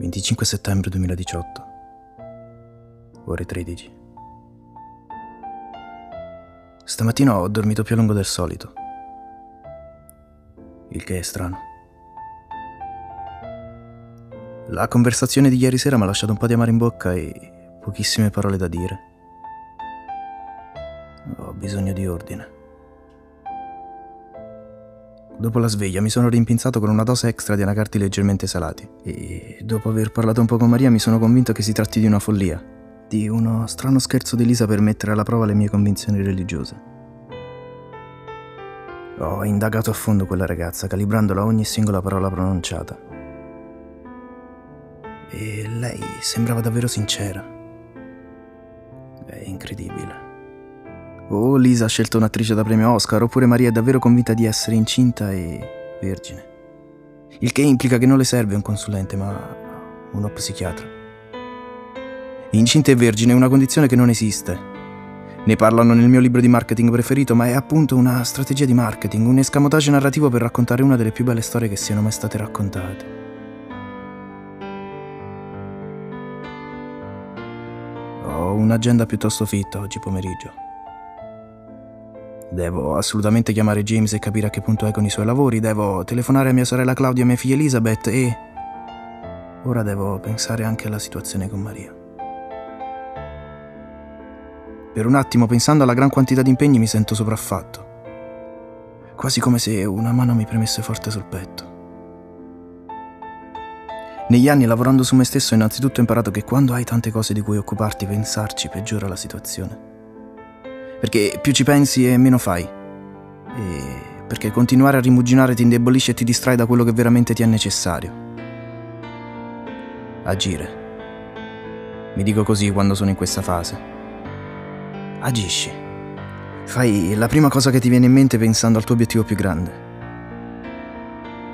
25 settembre 2018, ore 13. Stamattina ho dormito più a lungo del solito, il che è strano. La conversazione di ieri sera mi ha lasciato un po' di amare in bocca e pochissime parole da dire. Ho bisogno di ordine. Dopo la sveglia mi sono rimpinzato con una dose extra di anacarti leggermente salati e dopo aver parlato un po' con Maria mi sono convinto che si tratti di una follia, di uno strano scherzo di Lisa per mettere alla prova le mie convinzioni religiose. Ho indagato a fondo quella ragazza, calibrandola ogni singola parola pronunciata. E lei sembrava davvero sincera. È incredibile. O Lisa ha scelto un'attrice da premio Oscar, oppure Maria è davvero convinta di essere incinta e vergine. Il che implica che non le serve un consulente, ma uno psichiatra. Incinta e vergine è una condizione che non esiste. Ne parlano nel mio libro di marketing preferito, ma è appunto una strategia di marketing, un escamotage narrativo per raccontare una delle più belle storie che siano mai state raccontate. Ho un'agenda piuttosto fitta oggi pomeriggio. Devo assolutamente chiamare James e capire a che punto è con i suoi lavori, devo telefonare a mia sorella Claudia e a mia figlia Elizabeth e... Ora devo pensare anche alla situazione con Maria. Per un attimo, pensando alla gran quantità di impegni, mi sento sopraffatto. Quasi come se una mano mi premesse forte sul petto. Negli anni, lavorando su me stesso, ho innanzitutto imparato che quando hai tante cose di cui occuparti, pensarci peggiora la situazione. Perché più ci pensi e meno fai. E perché continuare a rimuginare ti indebolisce e ti distrae da quello che veramente ti è necessario. Agire. Mi dico così quando sono in questa fase. Agisci. Fai la prima cosa che ti viene in mente pensando al tuo obiettivo più grande.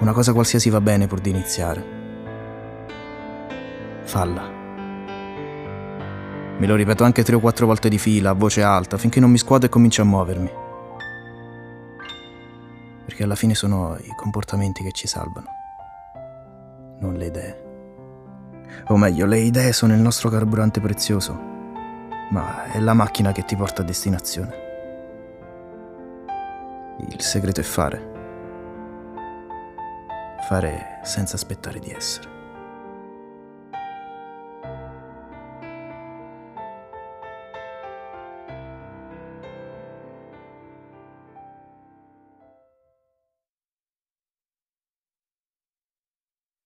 Una cosa qualsiasi va bene pur di iniziare. Falla. Me lo ripeto anche tre o quattro volte di fila, a voce alta, finché non mi scuoto e comincio a muovermi. Perché alla fine sono i comportamenti che ci salvano, non le idee. O meglio, le idee sono il nostro carburante prezioso, ma è la macchina che ti porta a destinazione. Il segreto è fare. Fare senza aspettare di essere.